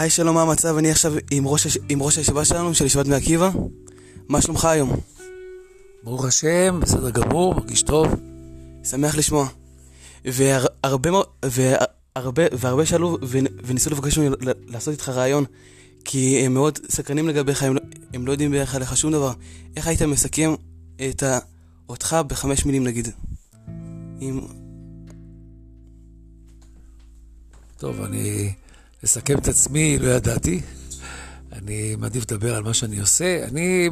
היי שלום, מה המצב? אני עכשיו עם ראש, הש... עם ראש הישיבה שלנו, של ישיבת בני עקיבא. מה שלומך היום? ברוך השם, בסדר גמור, מרגיש טוב. שמח לשמוע. והרבה, והרבה, והרבה שאלו וניסו לבקש ממני לעשות איתך רעיון, כי הם מאוד סקרנים לגביך, הם, לא, הם לא יודעים בערך עליך שום דבר. איך היית מסכם את ה... אותך בחמש מילים נגיד? עם... טוב, אני אסכם את עצמי, לא ידעתי. אני מעדיף לדבר על מה שאני עושה. אני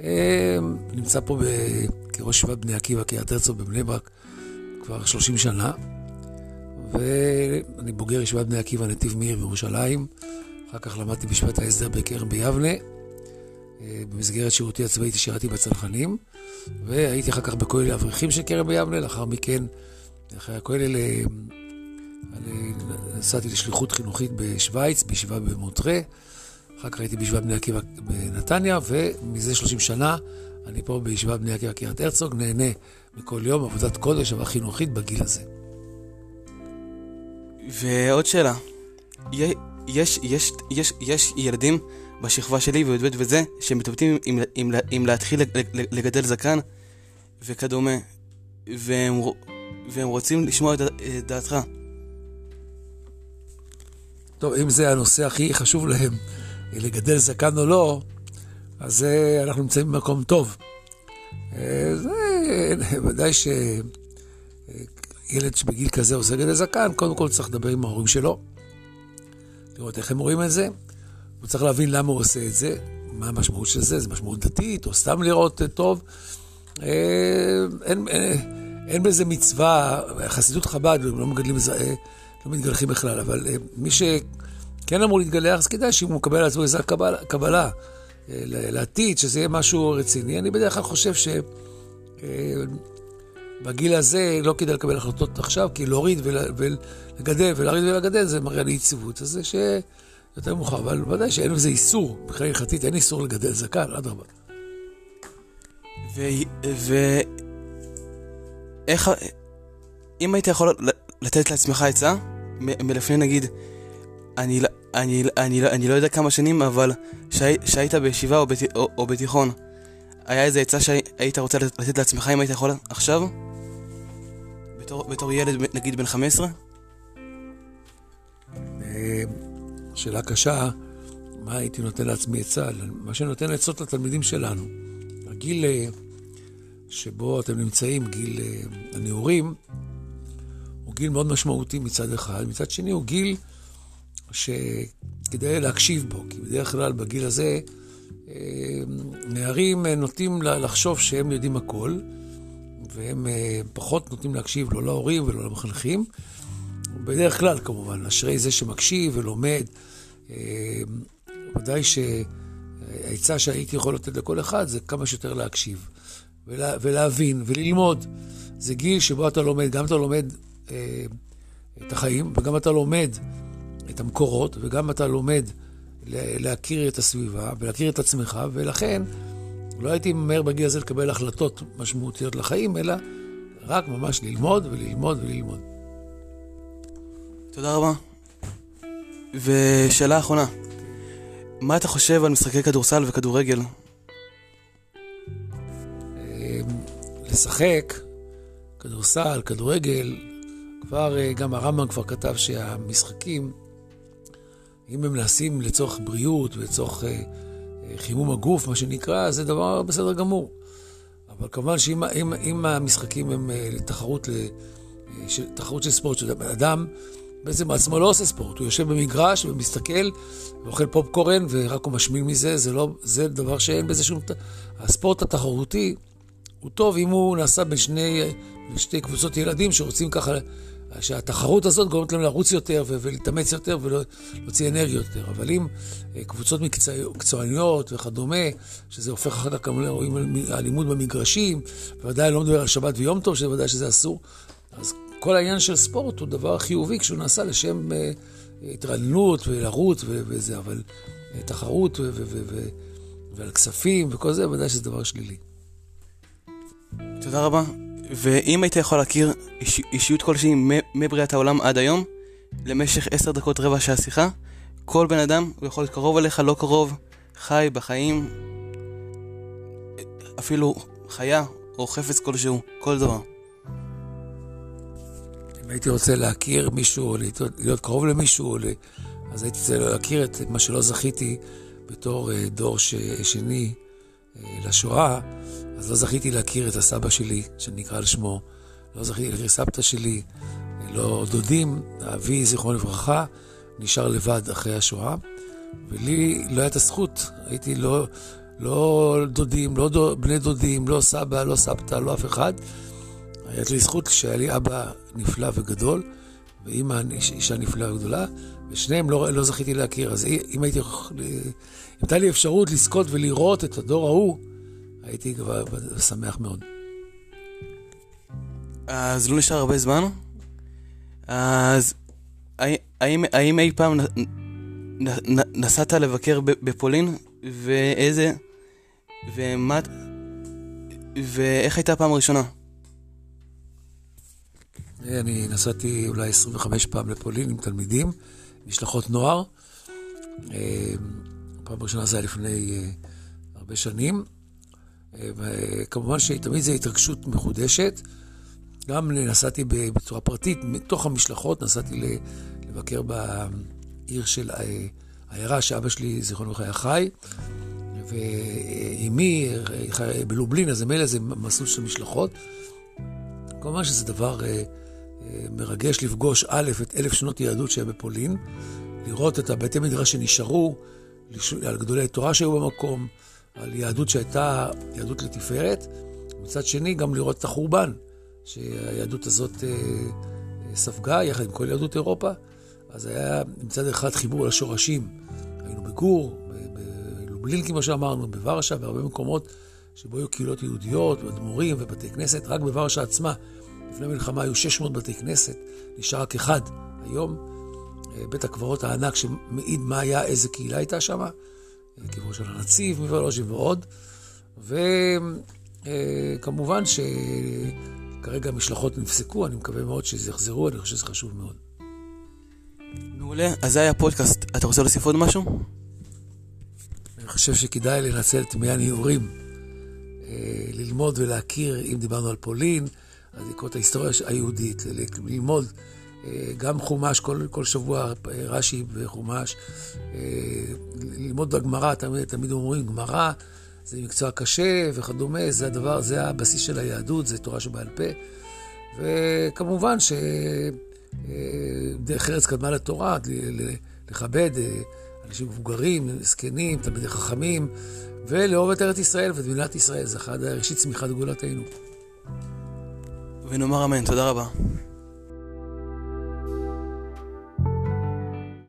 אה, נמצא פה ב... כראש שבעת בני עקיבא, קריית הרצוג בבני ברק, כבר 30 שנה, ואני בוגר ישיבת בני עקיבא, נתיב מאיר בירושלים. אחר כך למדתי בשבט ההסדר בכרם ביבנה. אה, במסגרת שירותי הצבאי שירתי בצנחנים, והייתי אחר כך בכולל האברכים של כרם ביבנה, לאחר מכן, אחרי הכולל, אה, נסעתי לשליחות חינוכית בשוויץ, בישיבה במונטרה. אחר כך הייתי בישיבת בני עקיבא בנתניה, ומזה 30 שנה אני פה בישיבת בני עקיבא קריית הרצוג, נהנה מכל יום עבודת קודש, עבודה חינוכית בגיל הזה. ועוד שאלה, יש, יש, יש, יש ילדים בשכבה שלי וי"ב וזה, שמתלבטים אם, אם, אם להתחיל לגדל זקן וכדומה, והם, והם רוצים לשמוע את דעתך. טוב, אם זה הנושא הכי חשוב להם, לגדל זקן או לא, אז אנחנו נמצאים במקום טוב. זה ודאי שילד שבגיל כזה עושה גדל זקן, קודם כל צריך לדבר עם ההורים שלו, לראות איך הם רואים את זה. הוא צריך להבין למה הוא עושה את זה, מה המשמעות של זה, זה משמעות דתית, או סתם לראות טוב. אין, אין, אין בזה מצווה, חסידות חב"ד, לא מגדלים, לא מתגלחים בכלל, אבל מי שכן אמור להתגלח, אז כדאי שאם הוא מקבל על עצמו איזה קבלה, קבלה לעתיד, שזה יהיה משהו רציני. אני בדרך כלל חושב שבגיל הזה לא כדאי לקבל החלטות עכשיו, כי להוריד ולגדל, ולהוריד ולגדל זה מראה לי יציבות. אז זה שיותר מאוחר, אבל ודאי שאין בזה איסור, מבחינה הלכתית אין איסור לגדל זקן, אדרבה. ו... איך... אם היית יכול לתת לעצמך עצה, מלפני נגיד, אני, אני, אני, אני לא יודע כמה שנים, אבל שהיית בישיבה או, בת, או, או בתיכון, היה איזה עצה שהיית רוצה לתת לעצמך אם היית יכול עכשיו? בתור, בתור ילד נגיד בן 15? שאלה קשה, מה הייתי נותן לעצמי עצה? מה שאני נותן עצות לתלמידים שלנו. הגיל שבו אתם נמצאים, גיל הנעורים, הוא גיל מאוד משמעותי מצד אחד, מצד שני הוא גיל שכדאי להקשיב בו, כי בדרך כלל בגיל הזה נערים נוטים לחשוב שהם יודעים הכל, והם פחות נוטים להקשיב לא להורים ולא למחנכים. בדרך כלל כמובן, אשרי זה שמקשיב ולומד. ודאי שהעצה שהייתי יכול לתת לכל אחד זה כמה שיותר להקשיב ולה, ולהבין וללמוד. זה גיל שבו אתה לומד, גם אתה לומד אה, את החיים וגם אתה לומד את המקורות וגם אתה לומד להכיר את הסביבה ולהכיר את עצמך, ולכן לא הייתי ממהר בגיל הזה לקבל החלטות משמעותיות לחיים, אלא רק ממש ללמוד וללמוד וללמוד. תודה רבה. ושאלה אחרונה, מה אתה חושב על משחקי כדורסל וכדורגל? לשחק, כדורסל, כדורגל, כבר, גם הרמב"ם כבר כתב שהמשחקים, אם הם נעשים לצורך בריאות ולצורך חימום הגוף, מה שנקרא, זה דבר בסדר גמור. אבל כמובן שאם אם, אם המשחקים הם לתחרות, תחרות של ספורט, שבן אדם בעצם עצמו לא עושה ספורט, הוא יושב במגרש ומסתכל ואוכל פופקורן ורק הוא משמין מזה, זה, לא, זה דבר שאין בזה שום... הספורט התחרותי הוא טוב אם הוא נעשה בין שני, שתי קבוצות ילדים שרוצים ככה, שהתחרות הזאת גורמת להם לרוץ יותר ולהתאמץ יותר ולהוציא אנרגיות יותר. אבל אם קבוצות מקצועניות וכדומה, שזה הופך אחר כך גם רואים אלימות במגרשים, בוודאי לא מדבר על שבת ויום טוב, שוודאי שזה אסור, אז כל העניין של ספורט הוא דבר חיובי כשהוא נעשה לשם התרעננות ולרוץ וזה, אבל תחרות ועל כספים וכל זה, ודאי שזה דבר שלילי. תודה רבה. ואם היית יכול להכיר איש, אישיות כלשהי מבריאת העולם עד היום, למשך עשר דקות רבע שעה שיחה, כל בן אדם, הוא יכול להיות קרוב אליך, לא קרוב, חי בחיים, אפילו חיה או חפץ כלשהו, כל דבר. אם הייתי רוצה להכיר מישהו, או להיות, להיות קרוב למישהו, אז הייתי רוצה להכיר את מה שלא זכיתי בתור אה, דור ש, שני אה, לשואה, אז לא זכיתי להכיר את הסבא שלי, שנקרא על שמו, לא זכיתי להכיר סבתא שלי, לא דודים, אבי, זיכרונו לברכה, נשאר לבד אחרי השואה, ולי לא הייתה הזכות, הייתי לא, לא דודים, לא דוד, בני דודים, לא סבא, לא סבתא, לא אף אחד. הייתה לי זכות שהיה לי אבא נפלא וגדול, ואימא אישה נפלאה וגדולה, ושניהם לא, לא זכיתי להכיר. אז אם הייתי, אם הייתה לי אפשרות לזכות ולראות את הדור ההוא, הייתי כבר שמח מאוד. אז לא נשאר הרבה זמן. אז האם, האם אי פעם נסעת לבקר בפולין? ואיזה... ומה... ואיך הייתה הפעם הראשונה? אני נסעתי אולי 25 פעם לפולין עם תלמידים, משלחות נוער. אה, הפעם הראשונה זה היה לפני אה, הרבה שנים. אה, כמובן שתמיד זו התרגשות מחודשת. גם נסעתי בצורה פרטית, מתוך המשלחות נסעתי לבקר בעיר של העיירה שאבא שלי, זיכרונו לברכה, חי, ואימי בלובלין, אז מילא זה מסלול של משלחות. כמובן שזה דבר מרגש לפגוש א', את אלף שנות יהדות שהיה בפולין, לראות את הבתי מדרש שנשארו, על גדולי תורה שהיו במקום, על יהדות שהייתה יהדות לתפארת. מצד שני, גם לראות את החורבן, שהיהדות הזאת אה, אה, ספגה יחד עם כל יהדות אירופה. אז היה מצד אחד חיבור לשורשים. היינו בגור, בלובלין, כמו שאמרנו, בוורשה, בהרבה מקומות שבו היו קהילות יהודיות, אדמו"רים ובתי כנסת, רק בוורשה עצמה לפני המלחמה היו 600 בתי כנסת, נשאר רק אחד. היום אה, בית הקברות הענק שמעיד מה היה, איזה קהילה הייתה שם, אה, קברו של הנציב מוולוז'ין ועוד. וכמובן אה, שכרגע המשלחות נפסקו, אני מקווה מאוד שזה יחזרו, אני חושב שזה חשוב מאוד. מעולה, אז זה היה פודקאסט. אתה רוצה להוסיף עוד משהו? אני חושב שכדאי לנצל את מי הניעורים, ללמוד ולהכיר, אם דיברנו על פולין, אז לקרוא את ההיסטוריה היהודית, ללמוד אה, גם חומש, כל, כל שבוע רש"י וחומש, אה, ללמוד בגמרא, תמיד, תמיד אומרים גמרא, זה מקצוע קשה וכדומה, זה הדבר, זה הבסיס של היהדות, זה תורה שבעל פה. וכמובן שדרך אה, ארץ קדמה לתורה, לכבד אנשים מבוגרים, זקנים, תלמידי חכמים, ולאהוב את ארץ ישראל ואת מדינת ישראל, זה אחד ראשית צמיחת גאולתנו. ונאמר אמן, תודה רבה.